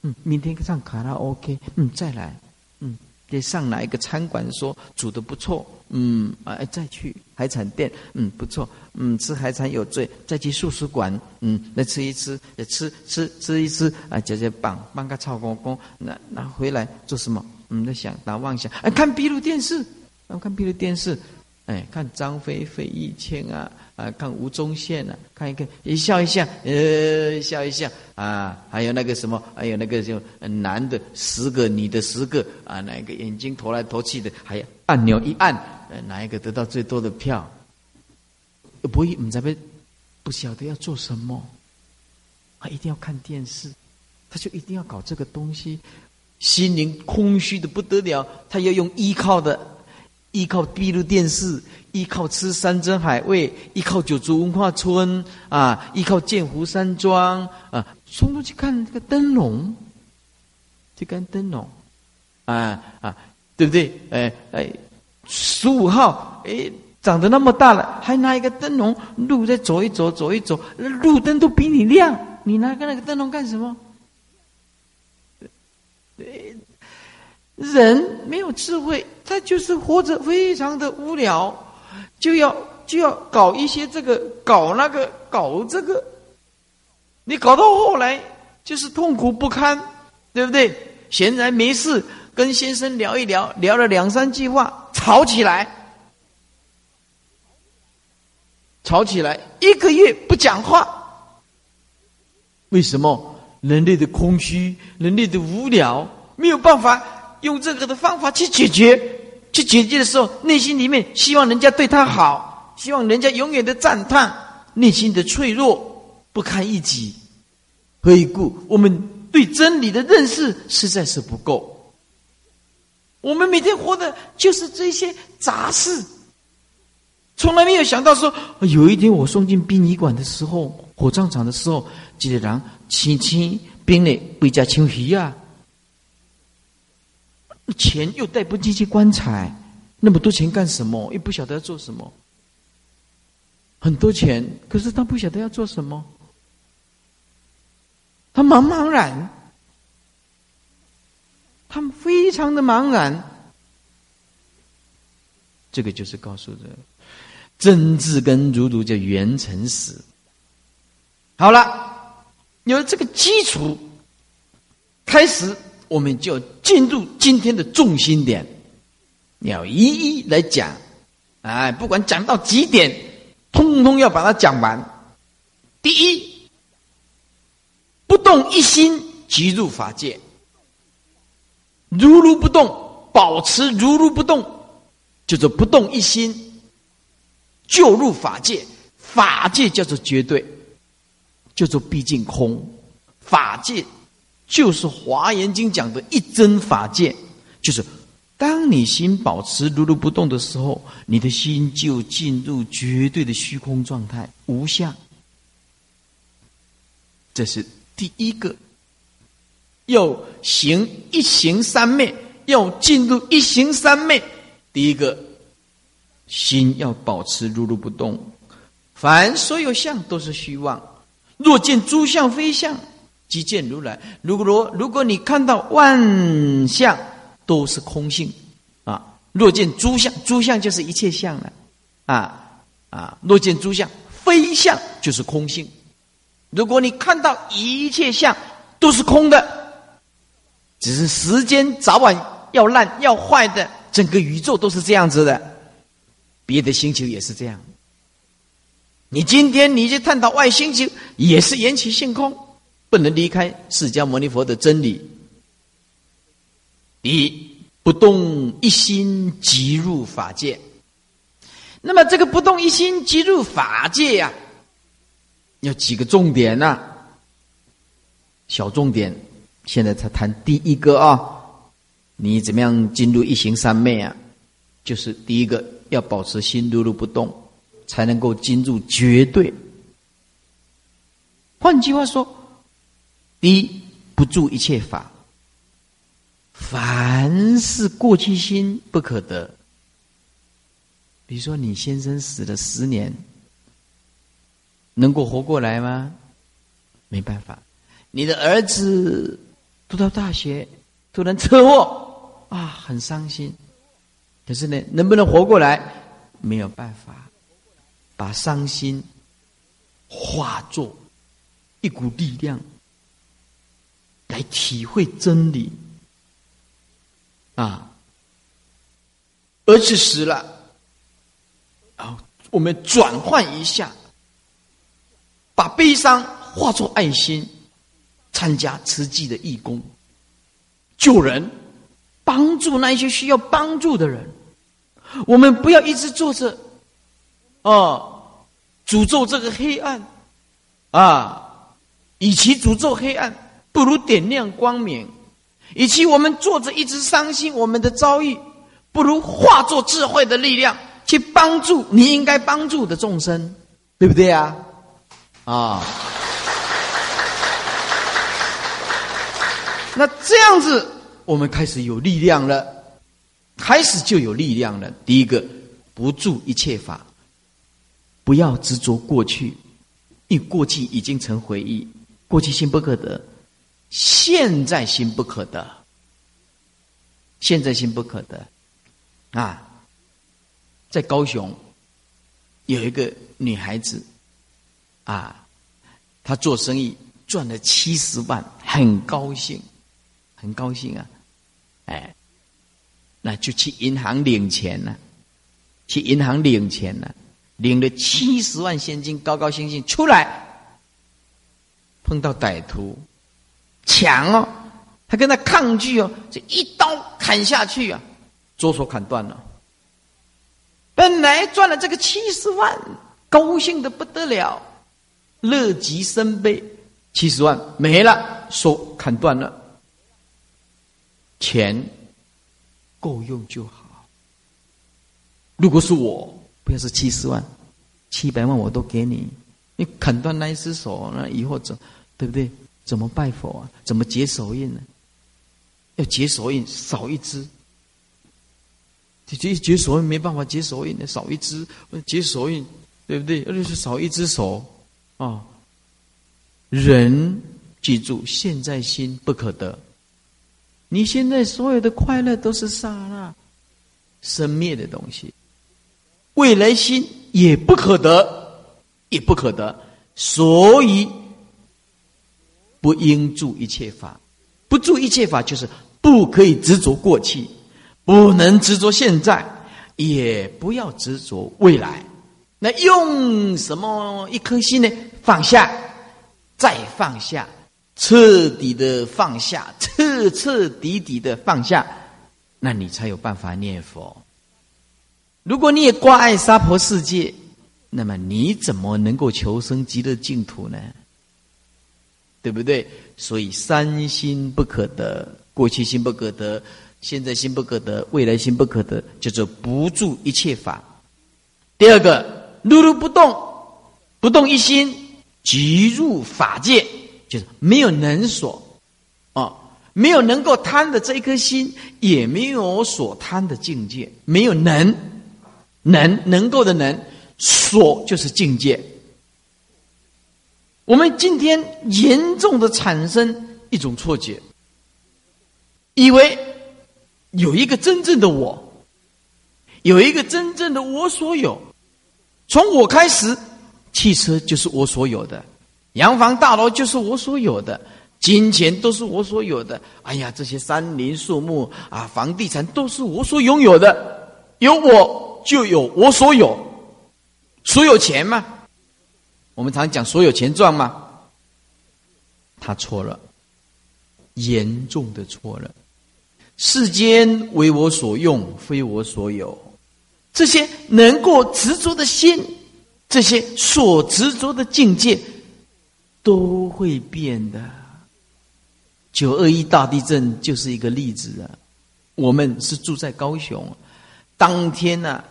嗯，明天上卡拉 OK，嗯，再来。嗯，得上哪一个餐馆说煮的不错，嗯，哎，再去海产店，嗯，不错，嗯，吃海产有罪，再去素食馆，嗯，来吃一吃，也吃吃吃一吃，啊，姐姐棒，帮个操公公，那那回来做什么？嗯，在想打妄想，哎，看闭路电视，我看闭路电视，哎，看张飞、费玉清啊，啊，看吴宗宪啊，看一看，一笑一笑，呃，笑一笑啊，还有那个什么，还有那个就男的十个，女的十个啊，哪一个眼睛投来投去的，还有按钮一按，哪一个得到最多的票？不会，唔知不不晓得要做什么，他一定要看电视，他就一定要搞这个东西。心灵空虚的不得了，他要用依靠的，依靠闭路电视，依靠吃山珍海味，依靠九族文化村啊，依靠建湖山庄啊，冲出去看这个灯笼，去看灯笼，啊啊，对不对？哎哎，十五号，哎，长得那么大了，还拿一个灯笼，路在走一走，走一走，路灯都比你亮，你拿个那个灯笼干什么？人没有智慧，他就是活着非常的无聊，就要就要搞一些这个，搞那个，搞这个。你搞到后来就是痛苦不堪，对不对？闲来没事跟先生聊一聊，聊了两三句话，吵起来，吵起来，一个月不讲话。为什么？人类的空虚，人类的无聊，没有办法。用这个的方法去解决，去解决的时候，内心里面希望人家对他好，希望人家永远的赞叹，内心的脆弱不堪一击。何以故？我们对真理的认识实在是不够。我们每天活的就是这些杂事，从来没有想到说，有一天我送进殡仪馆的时候，火葬场的时候，几个人轻轻冰的回家抽鱼啊。钱又带不进去棺材，那么多钱干什么？又不晓得要做什么。很多钱，可是他不晓得要做什么，他茫茫然，他们非常的茫然。这个就是告诉的真字跟如如叫缘成死。好了，有了这个基础，开始。我们就进入今天的重心点，要一一来讲，哎，不管讲到几点，通通要把它讲完。第一，不动一心即入法界，如如不动，保持如如不动，叫做不动一心，就入法界。法界叫做绝对，叫做毕竟空，法界。就是《华严经》讲的一真法界，就是当你心保持如如不动的时候，你的心就进入绝对的虚空状态，无相。这是第一个，要行一行三昧，要进入一行三昧。第一个，心要保持如如不动，凡所有相都是虚妄，若见诸相非相。即见如来。如果如如果你看到万象都是空性啊，若见诸相，诸相就是一切相了啊啊！若见诸相非相，就是空性。如果你看到一切相都是空的，只是时间早晚要烂要坏的，整个宇宙都是这样子的。别的星球也是这样。你今天你去探讨外星球，也是缘起性空。不能离开释迦牟尼佛的真理。第一，不动一心即入法界。那么，这个不动一心即入法界呀，有几个重点呢？小重点，现在才谈第一个啊。你怎么样进入一行三昧啊？就是第一个，要保持心如如不动，才能够进入绝对。换句话说。第一，不住一切法，凡是过去心不可得。比如说，你先生死了十年，能够活过来吗？没办法。你的儿子读到大学，突然车祸啊，很伤心。可是呢，能不能活过来？没有办法。把伤心化作一股力量。来体会真理，啊！而此时了，啊，我们转换一下，把悲伤化作爱心，参加慈济的义工，救人，帮助那些需要帮助的人。我们不要一直做着，哦，诅咒这个黑暗，啊，与其诅咒黑暗，不如点亮光明；与其我们坐着一直伤心我们的遭遇，不如化作智慧的力量去帮助你应该帮助的众生，对不对啊？啊，那这样子，我们开始有力量了。开始就有力量了。第一个，不住一切法，不要执着过去，因为过去已经成回忆，过去心不可得，现在心不可得，现在心不可得。啊，在高雄有一个女孩子，啊，她做生意赚了七十万，很高兴，很高兴啊，哎。那就去银行领钱了，去银行领钱了，领了七十万现金，高高兴兴出来，碰到歹徒，抢哦，他跟他抗拒哦，这一刀砍下去啊，左手砍断了。本来赚了这个七十万，高兴的不得了，乐极生悲，七十万没了，手砍断了，钱。够用就好。如果是我，不要是七十万、七百万，我都给你。你砍断那一只手，那以后怎对不对？怎么拜佛啊？怎么结手印呢？要结手印，少一只。结结手印没办法结手印的，少一只结手印，对不对？而且是少一只手啊。人记住，现在心不可得。你现在所有的快乐都是刹那生灭的东西，未来心也不可得，也不可得，所以不应住一切法。不住一切法，就是不可以执着过去，不能执着现在，也不要执着未来。那用什么一颗心呢？放下，再放下。彻底的放下，彻彻底底的放下，那你才有办法念佛。如果你也挂碍娑婆世界，那么你怎么能够求生极乐净土呢？对不对？所以三心不可得，过去心不可得，现在心不可得，未来心不可得，叫做不住一切法。第二个，如如不动，不动一心，即入法界。就是没有能所，哦，没有能够贪的这一颗心，也没有所贪的境界，没有能，能能够的能，所就是境界。我们今天严重的产生一种错觉，以为有一个真正的我，有一个真正的我所有，从我开始，汽车就是我所有的。洋房大楼就是我所有的，金钱都是我所有的。哎呀，这些山林树木啊，房地产都是我所拥有的。有我就有我所有，所有钱嘛。我们常讲所有钱赚吗。他错了，严重的错了。世间为我所用，非我所有。这些能够执着的心，这些所执着的境界。都会变的。九二一大地震就是一个例子啊！我们是住在高雄，当天呢，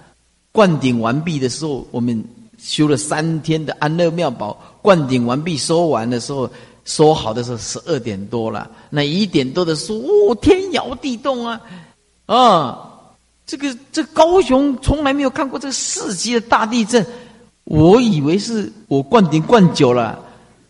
灌顶完毕的时候，我们修了三天的安乐妙宝，灌顶完毕收完的时候，收好的时候十二点多了。那一点多的时候，哦，天摇地动啊！啊，这个这高雄从来没有看过这个四级的大地震，我以为是我灌顶灌久了。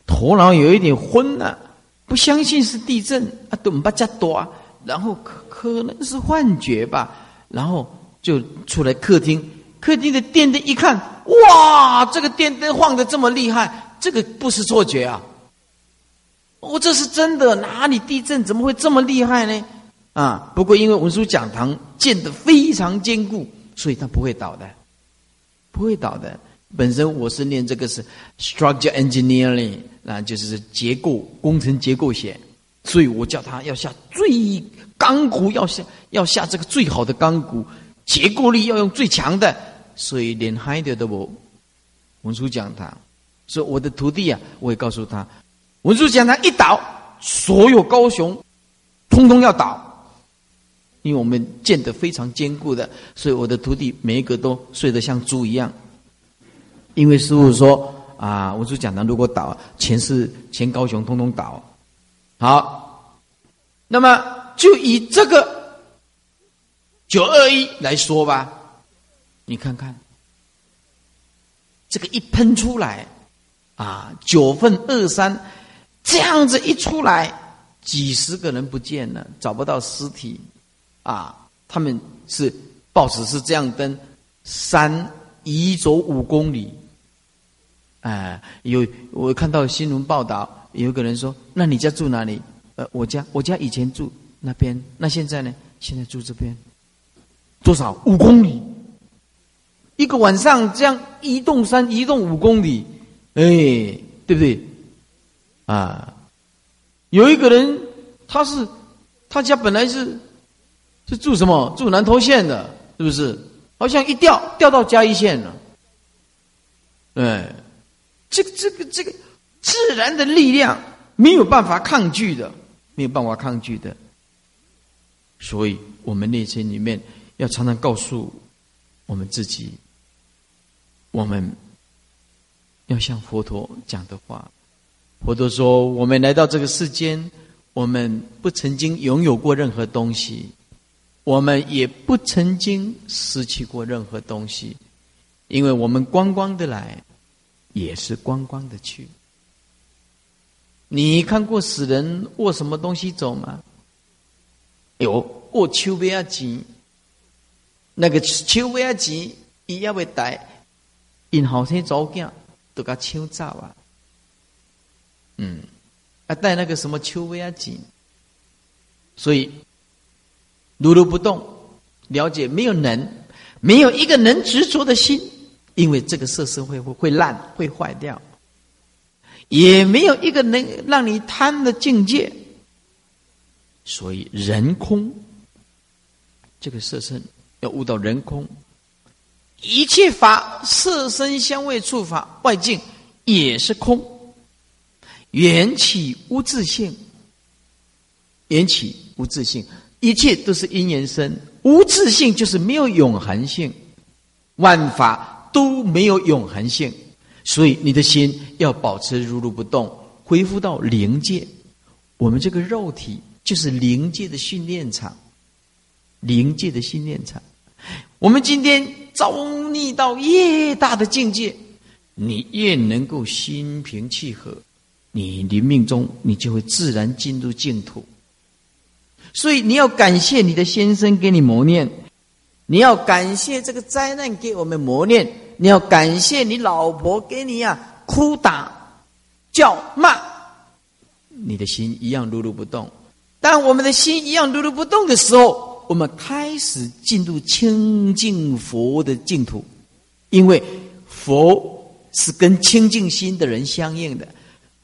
头脑有一点昏了，不相信是地震啊，都不加多啊，然后可可能是幻觉吧，然后就出来客厅，客厅的电灯一看，哇，这个电灯晃的这么厉害，这个不是错觉啊，哦，这是真的，哪里地震怎么会这么厉害呢？啊。不过因为文殊讲堂建的非常坚固，所以它不会倒的，不会倒的。本身我是念这个是 structure engineering，那就是结构工程结构学，所以我叫他要下最钢骨，要下要下这个最好的钢骨，结构力要用最强的。所以连海德的我文殊讲堂，所以我的徒弟啊，我也告诉他，文殊讲堂一倒，所有高雄通通要倒，因为我们建的非常坚固的，所以我的徒弟每一个都睡得像猪一样。因为师傅说啊，文殊讲堂如果倒，全是全高雄通通倒。好，那么就以这个九二一来说吧，你看看，这个一喷出来，啊，九份二三，这样子一出来，几十个人不见了，找不到尸体，啊，他们是报纸是这样登，山移走五公里。哎，有我看到新闻报道，有个人说：“那你家住哪里？”呃，我家我家以前住那边，那现在呢？现在住这边，多少？五公里，一个晚上这样移动山，移动五公里，哎，对不对？啊，有一个人，他是他家本来是是住什么？住南投县的，是不是？好像一调调到嘉义县了，哎。这个这个这个自然的力量没有办法抗拒的，没有办法抗拒的。所以，我们内心里面要常常告诉我们自己：，我们要像佛陀讲的话。佛陀说：“我们来到这个世间，我们不曾经拥有过任何东西，我们也不曾经失去过任何东西，因为我们光光的来。”也是光光的去。你看过死人握什么东西走吗？有握秋威亚吉，那个秋威亚吉，伊要会带，因后生早囝都甲抢走啊。嗯，啊带那个什么秋威亚吉，所以如如不动，了解没有能，没有一个能执着的心。因为这个色身会会会烂会坏掉，也没有一个能让你贪的境界，所以人空。这个色身要悟到人空，一切法色身香味触法外境也是空，缘起无自性，缘起无自性，一切都是因缘生，无自性就是没有永恒性，万法。都没有永恒性，所以你的心要保持如如不动，恢复到灵界。我们这个肉体就是灵界的训练场，灵界的训练场。我们今天造逆到越大的境界，你越能够心平气和，你临命中你就会自然进入净土。所以你要感谢你的先生给你磨练，你要感谢这个灾难给我们磨练。你要感谢你老婆给你呀，哭打、叫骂，你的心一样如如不动。当我们的心一样如如不动的时候，我们开始进入清净佛的净土，因为佛是跟清净心的人相应的，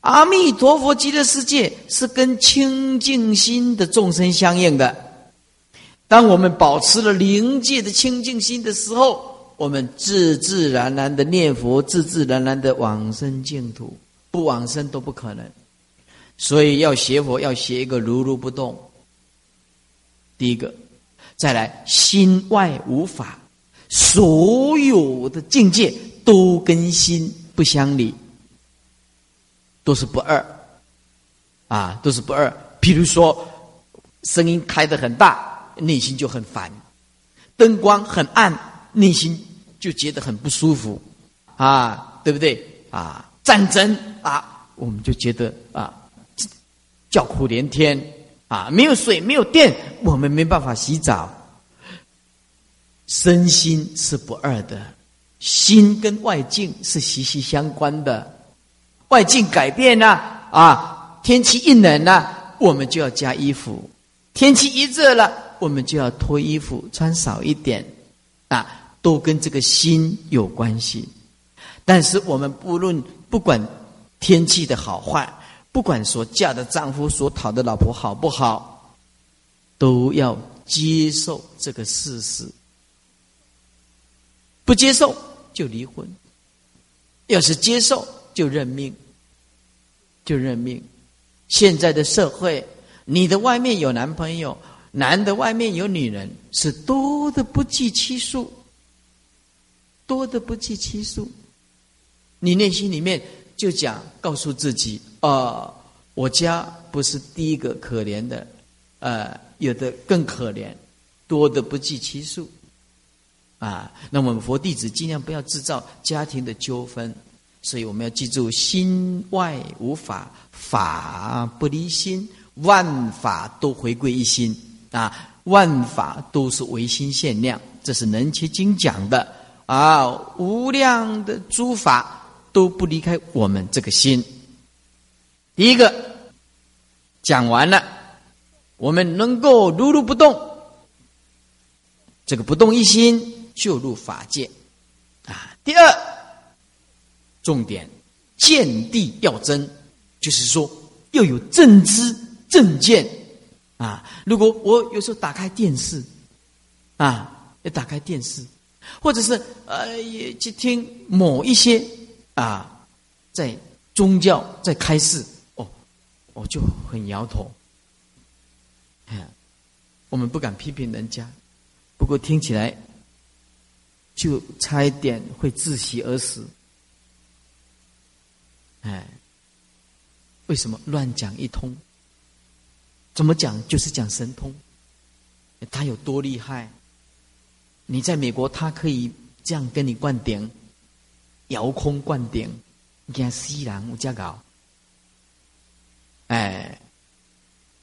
阿弥陀佛极乐世界是跟清净心的众生相应的。当我们保持了灵界的清净心的时候，我们自自然然的念佛，自自然然的往生净土，不往生都不可能。所以要学佛，要学一个如如不动。第一个，再来心外无法，所有的境界都跟心不相离，都是不二，啊，都是不二。比如说，声音开得很大，内心就很烦；灯光很暗，内心。就觉得很不舒服，啊，对不对？啊，战争啊，我们就觉得啊，叫苦连天啊，没有水，没有电，我们没办法洗澡。身心是不二的，心跟外境是息息相关的。外境改变了啊，天气一冷了，我们就要加衣服；天气一热了，我们就要脱衣服，穿少一点，啊，都跟这个心有关系。但是我们不论不管天气的好坏，不管所嫁的丈夫、所讨的老婆好不好，都要接受这个事实。不接受就离婚，要是接受就认命，就认命。现在的社会，你的外面有男朋友，男的外面有女人，是多的不计其数，多的不计其数。你内心里面就讲，告诉自己：啊，我家不是第一个可怜的，呃，有的更可怜，多的不计其数。啊，那我们佛弟子尽量不要制造家庭的纠纷，所以我们要记住：心外无法，法不离心，万法都回归一心啊！万法都是唯心限量，这是《能切经》讲的啊！无量的诸法都不离开我们这个心。第一个讲完了，我们能够如如不动，这个不动一心。就入法界，啊！第二，重点见地要真，就是说要有正知正见啊！如果我有时候打开电视，啊，要打开电视，或者是呃，也去听某一些啊，在宗教在开示，我就很摇头。哎，我们不敢批评人家，不过听起来。就差一点会窒息而死，哎，为什么乱讲一通？怎么讲就是讲神通，他有多厉害？你在美国，他可以这样跟你灌顶，遥控灌顶，你看西兰我家搞，哎，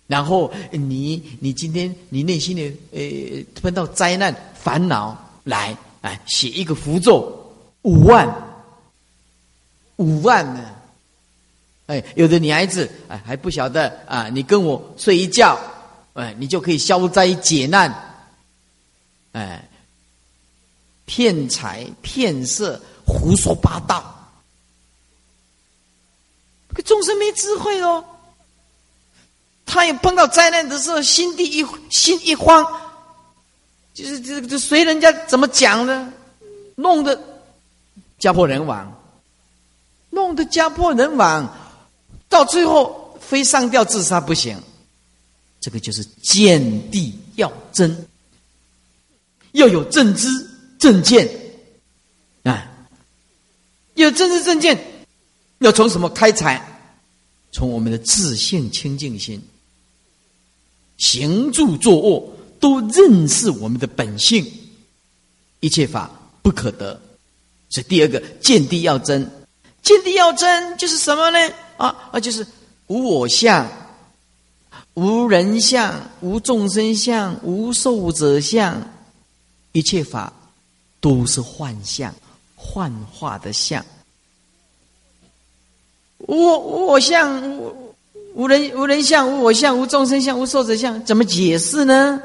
然后你你今天你内心的呃碰到灾难烦恼来。哎，写一个符咒五万，五万呢？哎，有的女孩子哎还不晓得啊，你跟我睡一觉，哎，你就可以消灾解难，哎，骗财骗色，胡说八道，可众生没智慧哦，他也碰到灾难的时候，心地一心一慌。就是这这随人家怎么讲呢？弄得家破人亡，弄得家破人亡，到最后非上吊自杀不行。这个就是见地要真，要有正知正见啊！有正知正见，要从什么开采？从我们的自性清净心，行住坐卧。都认识我们的本性，一切法不可得，所以第二个见地要真，见地要真就是什么呢？啊啊，就是无我相、无人相、无众生相、无受者相，一切法都是幻象、幻化的相。无我相、无人无人相、无我相、无众生相、无寿者相，怎么解释呢？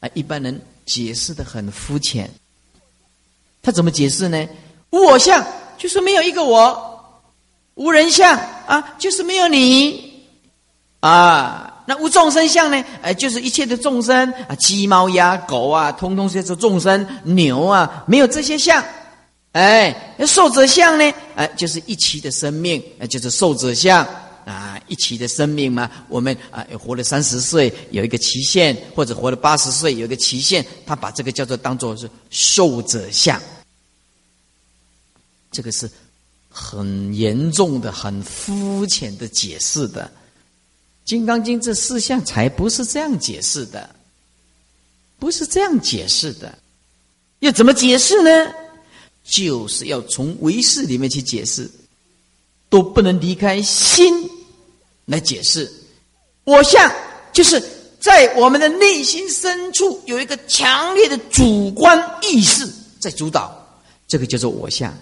啊，一般人解释的很肤浅。他怎么解释呢？无我相就是没有一个我，无人相啊就是没有你啊。那无众生相呢？哎，就是一切的众生啊，鸡猫鸭狗啊，通通是众生。牛啊，没有这些相。哎，受者相呢？哎，就是一期的生命，哎，就是受者相。啊，一期的生命嘛，我们啊，活了三十岁有一个期限，或者活了八十岁有一个期限，他把这个叫做当做是受者相，这个是很严重的、很肤浅的解释的。《金刚经》这四项才不是这样解释的，不是这样解释的，要怎么解释呢？就是要从唯识里面去解释。都不能离开心来解释，我相就是在我们的内心深处有一个强烈的主观意识在主导，这个叫做我相。